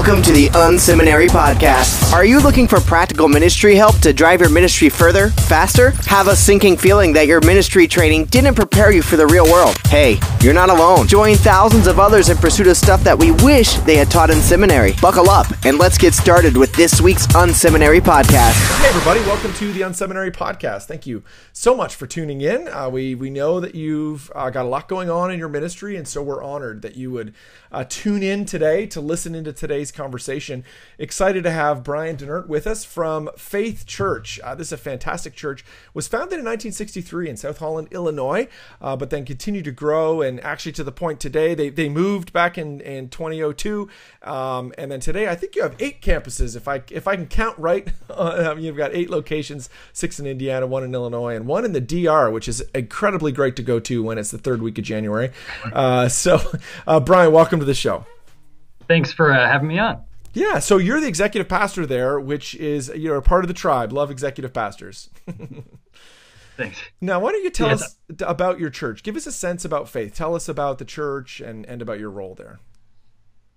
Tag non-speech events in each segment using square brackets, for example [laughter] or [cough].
Welcome to the Unseminary Podcast. Are you looking for practical ministry help to drive your ministry further, faster? Have a sinking feeling that your ministry training didn't prepare you for the real world? Hey, you're not alone. Join thousands of others in pursuit of stuff that we wish they had taught in seminary. Buckle up and let's get started with this week's Unseminary Podcast. Hey, everybody, welcome to the Unseminary Podcast. Thank you so much for tuning in. Uh, we, we know that you've uh, got a lot going on in your ministry, and so we're honored that you would uh, tune in today to listen into today's conversation. Excited to have Brian Dennert with us from Faith Church. Uh, this is a fantastic church. Was founded in 1963 in South Holland, Illinois, uh, but then continued to grow and actually to the point today they, they moved back in, in 2002, um, and then today I think you have eight campuses if I if I can count right. Um, [laughs] you've got eight locations, six in Indiana, one in Illinois, and one in the DR, which is incredibly great to go to when it's the third week of January. Uh, so, uh, Brian, welcome to the show. Thanks for uh, having me on. Yeah, so you're the executive pastor there, which is you're a part of the tribe. Love executive pastors. [laughs] Thanks. Now, why don't you tell yes. us about your church? Give us a sense about faith. Tell us about the church and, and about your role there.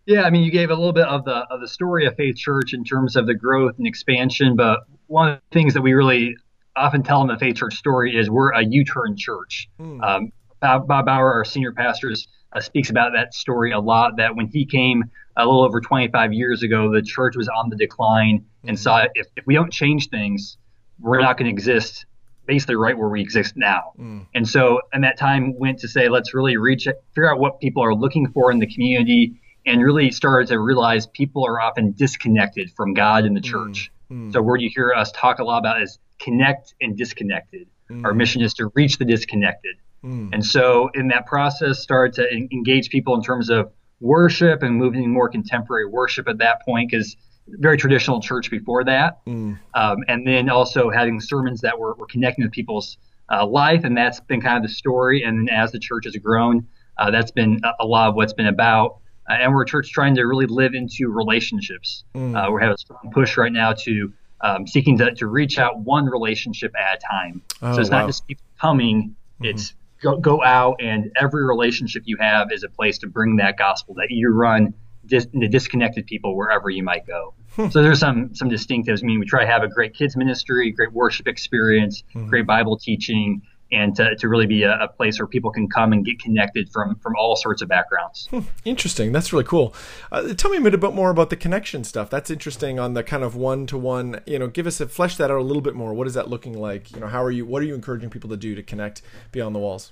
Yeah, I mean, you gave a little bit of the of the story of Faith Church in terms of the growth and expansion, but one of the things that we really often tell in the Faith Church story is we're a U-turn church. Mm. Um, Bob, Bob Bouwer, our senior pastor, uh, speaks about that story a lot. That when he came a little over 25 years ago, the church was on the decline and saw if, if we don't change things, we're not going to exist basically right where we exist now. Mm. And so, and that time went to say, let's really reach, figure out what people are looking for in the community, and really started to realize people are often disconnected from God and the mm. church. Mm. Mm. So, word you hear us talk a lot about is connect and disconnected. Mm. Our mission is to reach the disconnected. Mm. And so, in that process, started to engage people in terms of worship and moving more contemporary worship at that point because very traditional church before that. Mm. Um, and then also having sermons that were, were connecting with people's uh, life. And that's been kind of the story. And as the church has grown, uh, that's been a, lot of what's been about. Uh, and we're a church trying to really live into relationships. Mm. Uh, we have a strong push right now to um, seeking to, to reach out one relationship at a time. Oh, so it's wow. not just people coming, mm-hmm. it's go, go out and every relationship you have is a place to bring that gospel that you run dis, the disconnected people wherever you might go. Hmm. So there's some some distinctives. I mean, we try to have a great kids ministry, great worship experience, mm-hmm. great Bible teaching, and to, to really be a, a, place where people can come and get connected from from all sorts of backgrounds. Hmm, interesting. That's really cool. Uh, tell me a bit about more about the connection stuff. That's interesting on the kind of one to one. You know, give us a flesh that out a little bit more. What is that looking like? You know, how are you? What are you encouraging people to do to connect beyond the walls?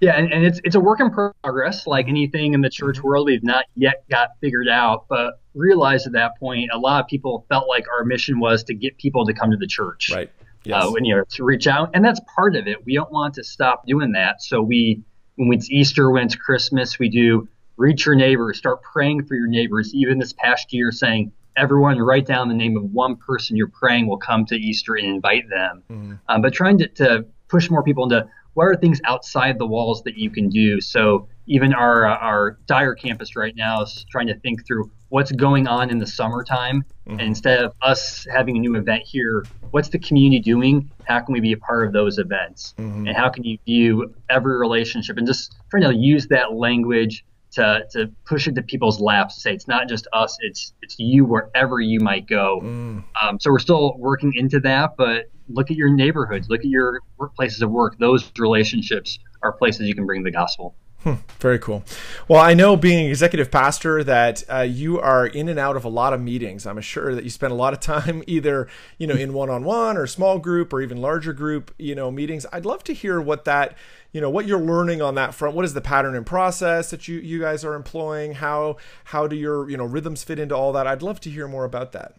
Yeah, and, and it's it's a work in progress, like anything in the church mm-hmm. world we've not yet got figured out. But realized at that point, a lot of people felt like our mission was to get people to come to the church, right? Uh, yes. Uh, and you know, to reach out, and that's part of it. We don't want to stop doing that. So we, when it's Easter, when it's Christmas, we do reach your neighbors, start praying for your neighbors. Even this past year, saying everyone write down the name of one person you're praying will come to Easter and invite them. Mm-hmm. Um, but trying to, to push more people into what are things outside the walls that you can do? So even our uh, our Dyer campus right now is trying to think through what's going on in the summertime, mm-hmm. and instead of us having a new event here, what's the community doing? How can we be a part of those events? Mm-hmm. And how can you view every relationship and just trying to use that language to, to push it to people's laps to say it's not just us, it's it's you wherever you might go. Mm. Um, so we're still working into that, but look at your neighborhoods, look at your workplaces of work. Those relationships are places you can bring the gospel. Hmm, very cool. Well, I know being executive pastor that uh, you are in and out of a lot of meetings. I'm sure that you spend a lot of time [laughs] either, you know, in one-on-one or small group or even larger group, you know, meetings. I'd love to hear what that, you know, what you're learning on that front. What is the pattern and process that you you guys are employing? How how do your, you know, rhythms fit into all that? I'd love to hear more about that.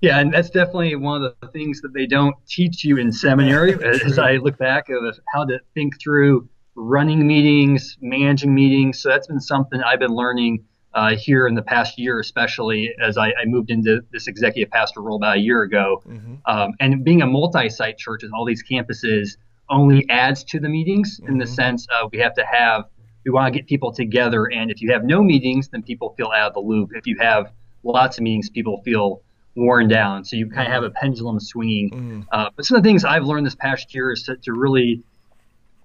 Yeah, and that's definitely one of the things that they don't teach you in seminary. [laughs] as I look back of how to think through running meetings, managing meetings. So that's been something I've been learning uh, here in the past year, especially as I, I, moved into this executive pastor role about a year ago. Mm-hmm. Um, and being a multi-site church with all these campuses only adds to the meetings mm-hmm. in the mm-hmm. sense of we have to have we want to get people together. And if you have no meetings, then people feel out of the loop. If you have lots of meetings, people feel worn down. So you kind of have a pendulum swinging. Mm-hmm. Uh, but some of the things I've learned this past year is to, to really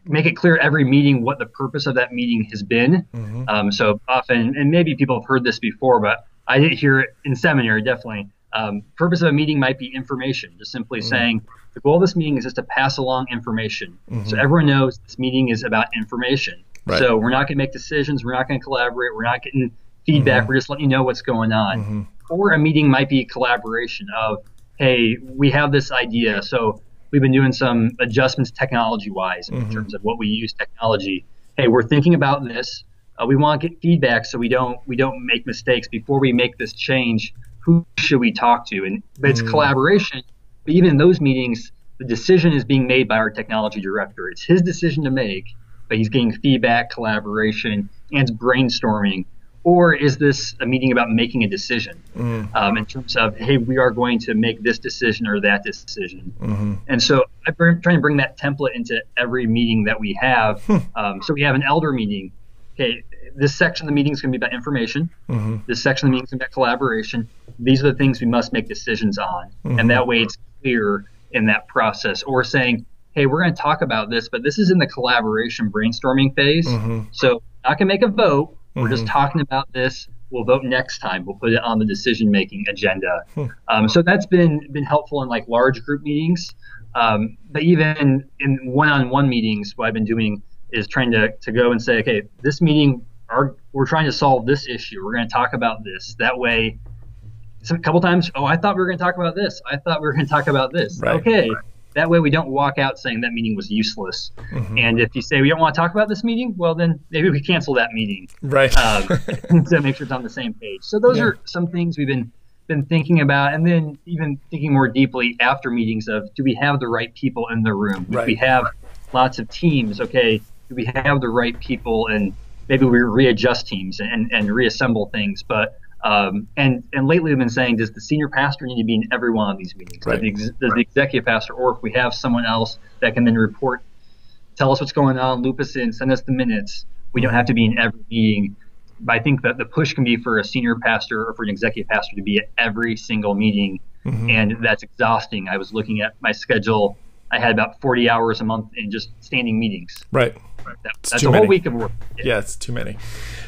make it clear every meeting what the purpose of that meeting has been. Mm-hmm. Um, so often, and maybe people have heard this before, but I didn't hear it in seminary, definitely. Um, purpose of a meeting might be information, just simply mm-hmm. saying the goal of this meeting is just to pass along information. Mm-hmm. So everyone knows this meeting is about information. Right. So we're not going to make decisions. We're not going to collaborate. We're not getting feedback. Mm-hmm. We're just letting you know what's going on. Or a meeting might be a collaboration of, hey, we have this idea. So we've been doing some adjustments technology wise in mm-hmm. terms of what we use technology. Hey, we're thinking about this. Uh, we want to get feedback so we don't we don't make mistakes before we make this change. Who should we talk to? And but it's mm. collaboration. But even in those meetings, the decision is being made by our technology director. It's his decision to make, but he's getting feedback, collaboration, and brainstorming or is this a meeting about making a decision mm. um, in terms of hey we are going to make this decision or that decision mm-hmm. and so i'm trying to bring that template into every meeting that we have hmm. um, so we have an elder meeting okay this section of the meeting is going to be about information mm-hmm. this section of the meeting is about collaboration these are the things we must make decisions on mm-hmm. and that way it's clear in that process or saying hey we're going to talk about this but this is in the collaboration brainstorming phase mm-hmm. so i can make a vote we're just mm-hmm. talking about this. We'll vote next time. We'll put it on the decision making agenda. Hmm. Um, so that's been been helpful in like large group meetings. Um, but even in one on one meetings, what I've been doing is trying to, to go and say, okay, this meeting, our, we're trying to solve this issue. We're going to talk about this. That way, a couple times, oh, I thought we were going to talk about this. I thought we were going to talk about this. Right. Okay. Right. That way we don't walk out saying that meeting was useless. Mm-hmm. And if you say we don't want to talk about this meeting, well, then maybe we cancel that meeting. Right. Um, [laughs] [laughs] to make sure it's on the same page. So those yeah. are some things we've been been thinking about, and then even thinking more deeply after meetings of do we have the right people in the room? Right. we have lots of teams, okay, do we have the right people? And maybe we readjust teams and, and reassemble things. But um, and and lately, we've been saying, does the senior pastor need to be in every one of these meetings? Right. Does, the, does the executive pastor, or if we have someone else that can then report, tell us what's going on, loop us in, send us the minutes. We don't have to be in every meeting. But I think that the push can be for a senior pastor or for an executive pastor to be at every single meeting, mm-hmm. and that's exhausting. I was looking at my schedule. I had about 40 hours a month in just standing meetings. Right. That, that's a whole week of work. Yeah. yeah, it's too many.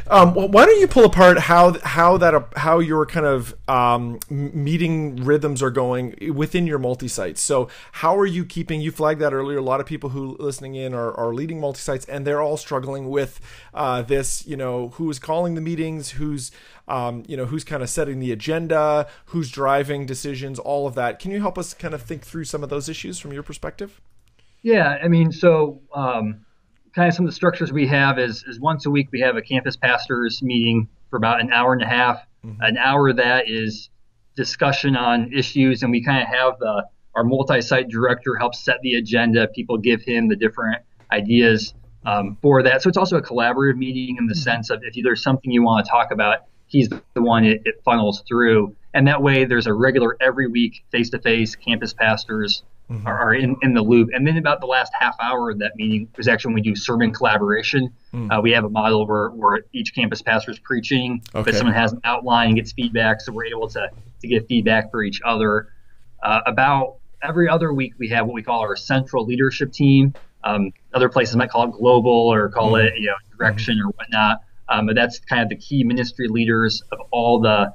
Um, well, why don't you pull apart how how that how your kind of um, meeting rhythms are going within your multi sites? So how are you keeping? You flagged that earlier. A lot of people who listening in are, are leading multi sites, and they're all struggling with uh, this. You know, who's calling the meetings, who's um, you know who's kind of setting the agenda, who's driving decisions, all of that. Can you help us kind of think through some of those issues from your perspective? Yeah, I mean, so um, kind of some of the structures we have is, is once a week we have a campus pastors meeting for about an hour and a half. Mm-hmm. An hour of that is discussion on issues, and we kind of have the our multi-site director help set the agenda. People give him the different ideas um, for that. So it's also a collaborative meeting in the mm-hmm. sense of if there's something you want to talk about, he's the one it, it funnels through, and that way there's a regular every week face-to-face campus pastors mm-hmm. are, are in, in the loop. And then about the last half hour of that meeting is actually when we do sermon collaboration. Mm. Uh, we have a model where, where each campus pastor is preaching, okay. but someone has an outline and gets feedback, so we're able to, to get feedback for each other. Uh, about every other week, we have what we call our central leadership team. Um, other places might call it global or call mm. it you know direction mm. or whatnot. Um, but that's kind of the key ministry leaders of all the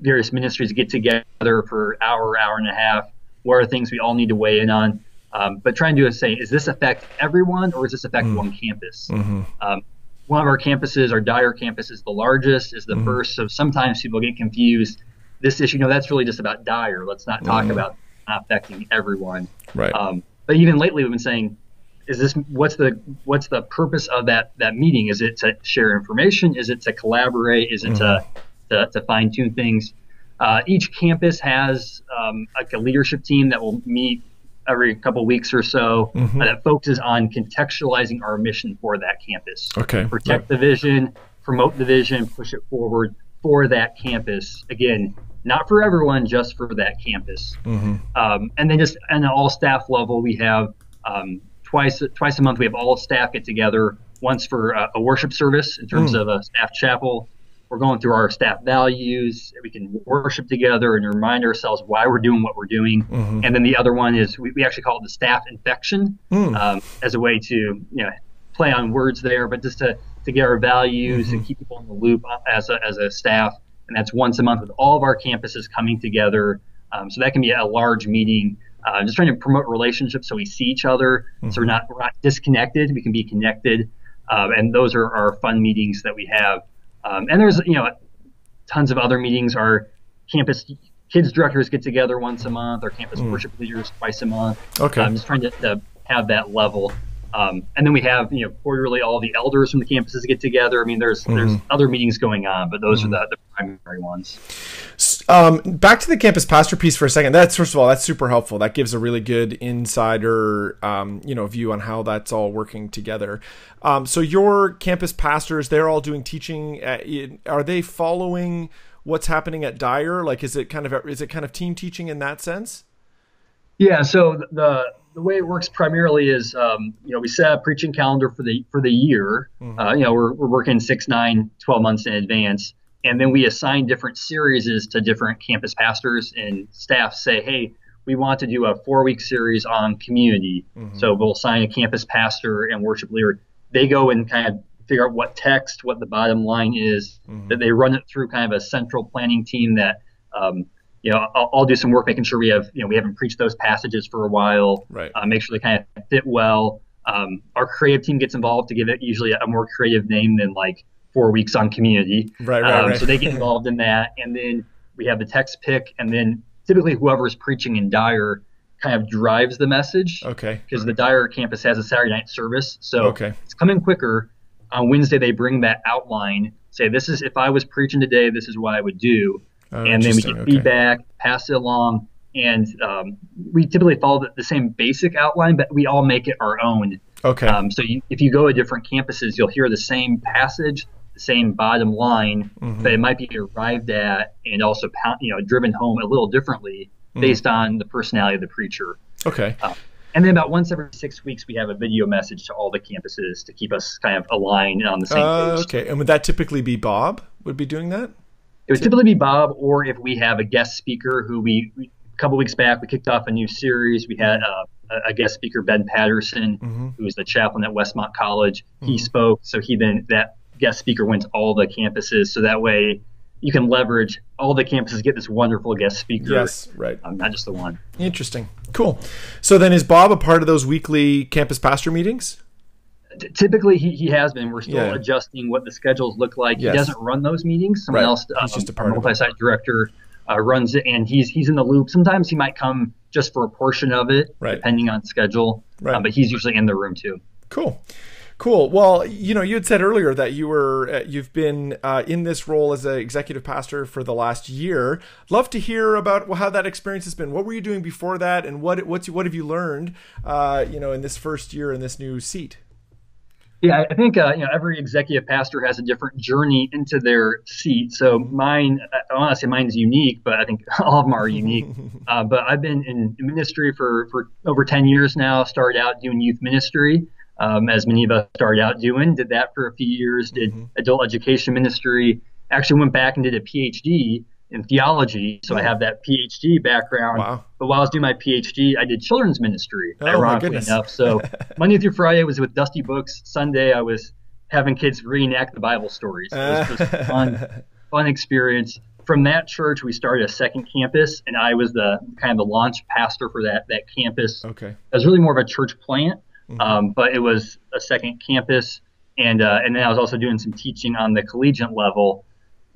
various ministries get together for hour, hour and a half what are things we all need to weigh in on? Um, but trying to do is say, is this affect everyone or is this affect mm. one campus? Mm-hmm. Um, one of our campuses, our Dyer campus, is the largest, is the mm-hmm. first. So sometimes people get confused. This issue, no, that's really just about Dyer. Let's not talk mm-hmm. about affecting everyone. Right. Um, but even lately, we've been saying, is this what's the what's the purpose of that that meeting? Is it to share information? Is it to collaborate? Is it to, mm-hmm. to, to fine tune things? Uh, each campus has um, like a leadership team that will meet every couple weeks or so mm-hmm. that focuses on contextualizing our mission for that campus. Okay. Protect the vision, promote the vision, push it forward for that campus. Again, not for everyone, just for that campus. Mm-hmm. Um, and then just at an all staff level, we have um, twice twice a month we have all staff get together. Once for a, a worship service in terms mm. of a staff chapel, we're going through our staff values. We can worship together and remind ourselves why we're doing what we're doing. Mm-hmm. And then the other one is we, we actually call it the staff infection mm. um, as a way to you know play on words there, but just to, to get our values mm-hmm. and keep people in the loop as a, as a staff. and that's once a month with all of our campuses coming together. Um, so that can be a large meeting. Uh, just trying to promote relationships so we see each other, mm-hmm. so we're not we're not disconnected. We can be connected, um, and those are our fun meetings that we have. Um, and there's you know tons of other meetings. Our campus kids directors get together once a month. Our campus mm. worship leaders twice a month. Okay, I'm just trying to, to have that level. Um, and then we have, you know, quarterly all the elders from the campuses get together. I mean, there's mm-hmm. there's other meetings going on, but those mm-hmm. are the, the, primary ones. Um, back to the campus pastor piece for a second. That's first of all, that's super helpful. That gives a really good insider, um, you know, view on how that's all working together. Um, so your campus pastors, they're all doing teaching. At, are they following what's happening at Dyer? Like, is it kind of is it kind of team teaching in that sense? Yeah. So the the way it works primarily is, um, you know, we set a preaching calendar for the for the year. Mm-hmm. Uh, you know, we're, we're working six, nine, 12 months in advance, and then we assign different series to different campus pastors and staff. Say, hey, we want to do a four week series on community. Mm-hmm. So we'll assign a campus pastor and worship leader. They go and kind of figure out what text, what the bottom line is. Mm-hmm. That they run it through kind of a central planning team that. Um, you know, I'll, I'll, do some work making sure we have, you know, we haven't preached those passages for a while. Right. Uh, make sure they kind of fit well. Um, our creative team gets involved to give it usually a more creative name than like four weeks on community. Right, right, um, right. So they get involved in that, and then we have the text pick, and then typically whoever is preaching in Dyer kind of drives the message. Okay. Because the Dyer campus has a Saturday night service, so okay. it's coming quicker. On Wednesday, they bring that outline. Say, this is if I was preaching today, this is what I would do Oh, and then we get okay. feedback, pass it along, and um, we typically follow the, the, same basic outline, but we all make it our own. Okay. Um, so you, if you go to different campuses, you'll hear the same passage, same bottom line, mm-hmm. but it might be arrived at and also you know driven home a little differently mm-hmm. based on the personality of the preacher. Okay. Uh, and then about once every six weeks, we have a video message to all the campuses to keep us kind of aligned and on the same uh, page. Okay. And would that typically be Bob would be doing that? It would typically be Bob, or if we have a guest speaker who we, we a couple weeks back we kicked off a new series. We had uh, a guest speaker, Ben Patterson, mm-hmm. who was the chaplain at Westmont College. Mm-hmm. He spoke, so he then that guest speaker went to all the campuses, so that way you can leverage all the campuses get this wonderful guest speaker. Yes, right. Um, not just the one. Interesting. Cool. So then, is Bob a part of those weekly campus pastor meetings? typically he, he has been. We're still yeah. adjusting what the schedules look like. Yes. He doesn't run those meetings. Someone right. else, he's um, just a part multi-site director, uh, runs it, and he's he's in the loop. Sometimes he might come just for a portion of it, right. depending on schedule. Right. Uh, but he's usually in the room too. Cool. Cool. Well, you know, you had said earlier that you were uh, you've been uh, in this role as an executive pastor for the last year. Love to hear about how that experience has been. What were you doing before that, and what what's what have you learned, uh, you know, in this first year in this new seat? Yeah, I think uh, you know every executive pastor has a different journey into their seat. So mine, I want to say mine is unique, but I think [laughs] all of them are [laughs] unique. uh, but I've been in ministry for for over ten years now. Started out doing youth ministry, um, as many of us started out doing. Did that for a few years. Did mm-hmm. adult education ministry. Actually went back and did a PhD in theology, so I have that PhD background. Wow. But while I was doing my PhD, I did children's ministry, oh, ironically enough. So [laughs] Monday through Friday was with Dusty Books. Sunday I was having kids reenact the Bible stories. It was just fun, fun experience. From that church, we started a second campus, and I was the kind of the launch pastor for that that campus. Okay. It was really more of a church plant, mm-hmm. um, but it was a second campus, and uh, and then I was also doing some teaching on the collegiate level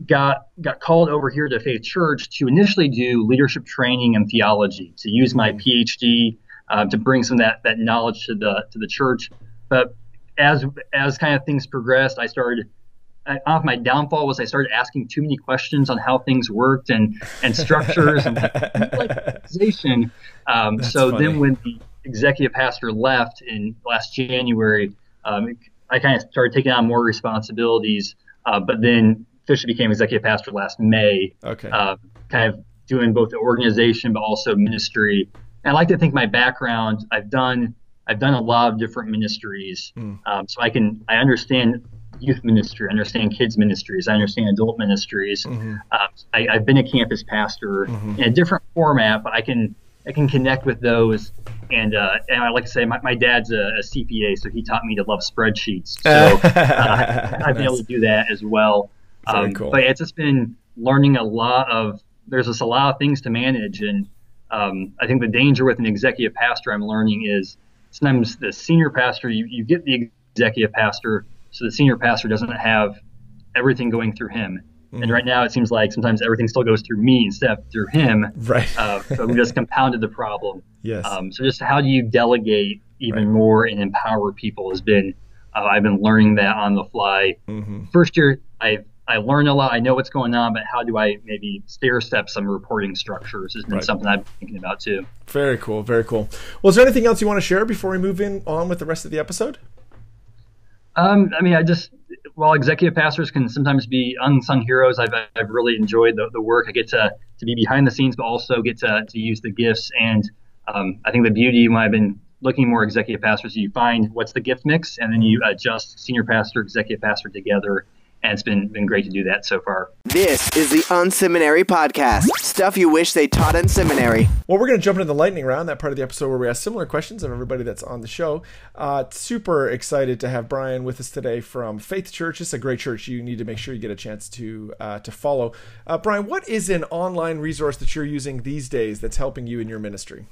got got called over here to Faith Church to initially do leadership training and theology, to use my PhD uh, to bring some of that that knowledge to the to the church. But as as kind of things progressed, I started. I, off my downfall was I started asking too many questions on how things worked and and structures and like [laughs] organization. Um, so funny. then when the executive pastor left in last January, um, I kind of started taking on more responsibilities. Uh, but then officially became executive pastor last May. Okay. Uh, kind of doing both the organization but also ministry. And I like to think my background. I've done I've done a lot of different ministries, mm. um, so I can I understand youth ministry, I understand kids ministries, I understand adult ministries. Mm-hmm. Uh, I, have been a campus pastor mm-hmm. in a different format, but I can I can connect with those. And uh, and I like to say my, my dad's a, a, CPA, so he taught me to love spreadsheets. So [laughs] uh, I've been able to do that as well. Very um, cool. But it's just been learning a lot of there's just a lot of things to manage, and um, I think the danger with an executive pastor I'm learning is sometimes the senior pastor you, you get the executive pastor, so the senior pastor doesn't have everything going through him. Mm-hmm. And right now, it seems like sometimes everything still goes through me instead of through him. Right. uh, so we just compounded the problem. Yes. Um, so just how do you delegate even right. more and empower people has been uh, I've been learning that on the fly. Mm-hmm. First year, I I learned a lot. I know what's going on, but how do I maybe stair step some reporting structures has been right. something I've been thinking about too. Very cool. Very cool. Well, is there anything else you want to share before we move in on with the rest of the episode? Um, I mean, I just while executive pastors can sometimes be unsung heroes, I've, I've really enjoyed the, the work. I get to, to be behind the scenes, but also get to, to use the gifts. And um, I think the beauty when I've been looking more executive pastors, you find what's the gift mix, and then you adjust senior pastor, executive pastor together and it's been been great to do that so far. This is the Unseminary Podcast. Stuff you wish they taught in seminary. Well, we're going to jump into the lightning round, that part of the episode where we ask similar questions of everybody that's on the show. Uh, super excited to have Brian with us today from Faith Church. It's a great church. You need to make sure you get a chance to uh, to follow. Uh, Brian, what is an online resource that you're using these days that's helping you in your ministry?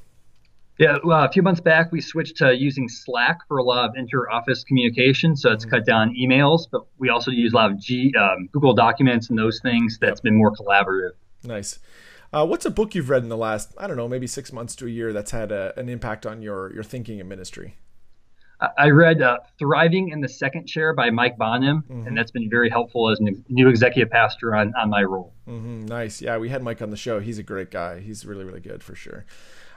Yeah, well, a few months back, we switched to using Slack for a lot of inter-office communication. So it's mm-hmm. cut down emails, but we also use a lot of G, um, Google Documents and those things. That's been more collaborative. Nice. Uh, what's a book you've read in the last, I don't know, maybe six months to a year that's had a, an impact on your your thinking and ministry? I read uh, Thriving in the Second Chair by Mike Bonem, mm-hmm. and that's been very helpful as a new executive pastor on, on my role. Mm-hmm. Nice. Yeah, we had Mike on the show. He's a great guy. He's really, really good for sure.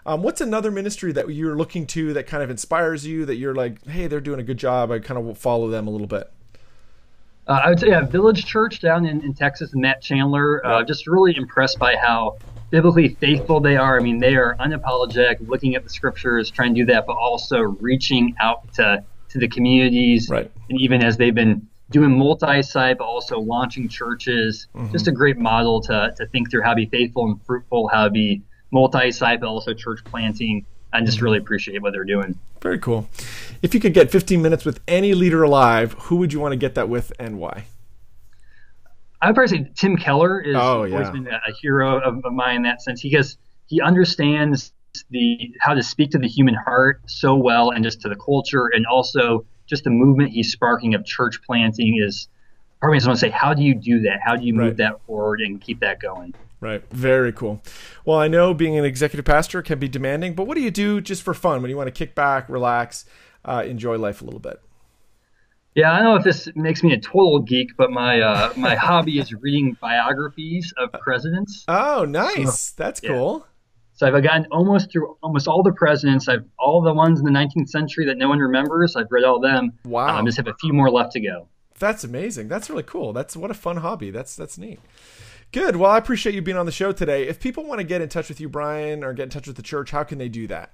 Um, what's another ministry that you're looking to that kind of inspires you that you're like, hey, they're doing a good job. I kind of follow them a little bit. Uh, I would say yeah, Village Church down in, in Texas Matt Chandler. Uh, just really impressed by how biblically faithful they are. I mean, they are unapologetic, looking at the scriptures, trying to do that, but also reaching out to to the communities. Right. And even as they've been doing multi-site, but also launching churches, mm-hmm. just a great model to to think through how to be faithful and fruitful, how to be multi-site, but also church planting. I just mm-hmm. really appreciate what they're doing. Very cool. If you could get 15 minutes with any leader alive, who would you want to get that with and why? I would probably say Tim Keller is oh, yeah. always been a hero of, of mine in that sense. He has he understands the how to speak to the human heart so well and just to the culture and also just the movement he's sparking of church planting is probably someone say how do you do that how do you move right. that forward and keep that going Right. Very cool. Well, I know being an executive pastor can be demanding, but what do you do just for fun when you want to kick back, relax, uh, enjoy life a little bit? Yeah, I don't know if this makes me a total geek, but my uh, my [laughs] hobby is reading biographies of presidents. Oh, nice. So, That's yeah. cool. So I've gotten almost through almost all the presidents. I've all the ones in the 19th century that no one remembers. I've read all them. Wow. I um, just have a few more left to go. That's amazing. That's really cool. That's what a fun hobby. That's that's neat. Good. Well, I appreciate you being on the show today. If people want to get in touch with you, Brian, or get in touch with the church, how can they do that?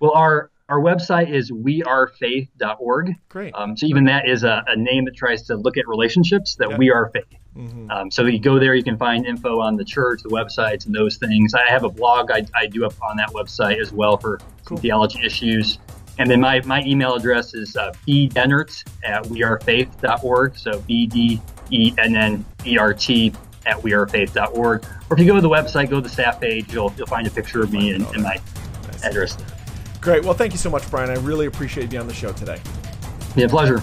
Well, our our website is wearefaith.org. Great. Um, so even that is a, a, name that tries to look at relationships. That we are faith. Mm-hmm. Um, so you go there, you can find info on the church, the websites, and those things. I have a blog I, I do up on that website as well for cool. theology issues. And then my, my email address is uh, bdennert at wearefaith.org. So B D E N N E R T at wearefaith.org. Or if you go to the website, go to the staff page, you'll, you'll find a picture of me and, and my nice. address. Great. Well, thank you so much, Brian. I really appreciate you being on the show today. Yeah, pleasure.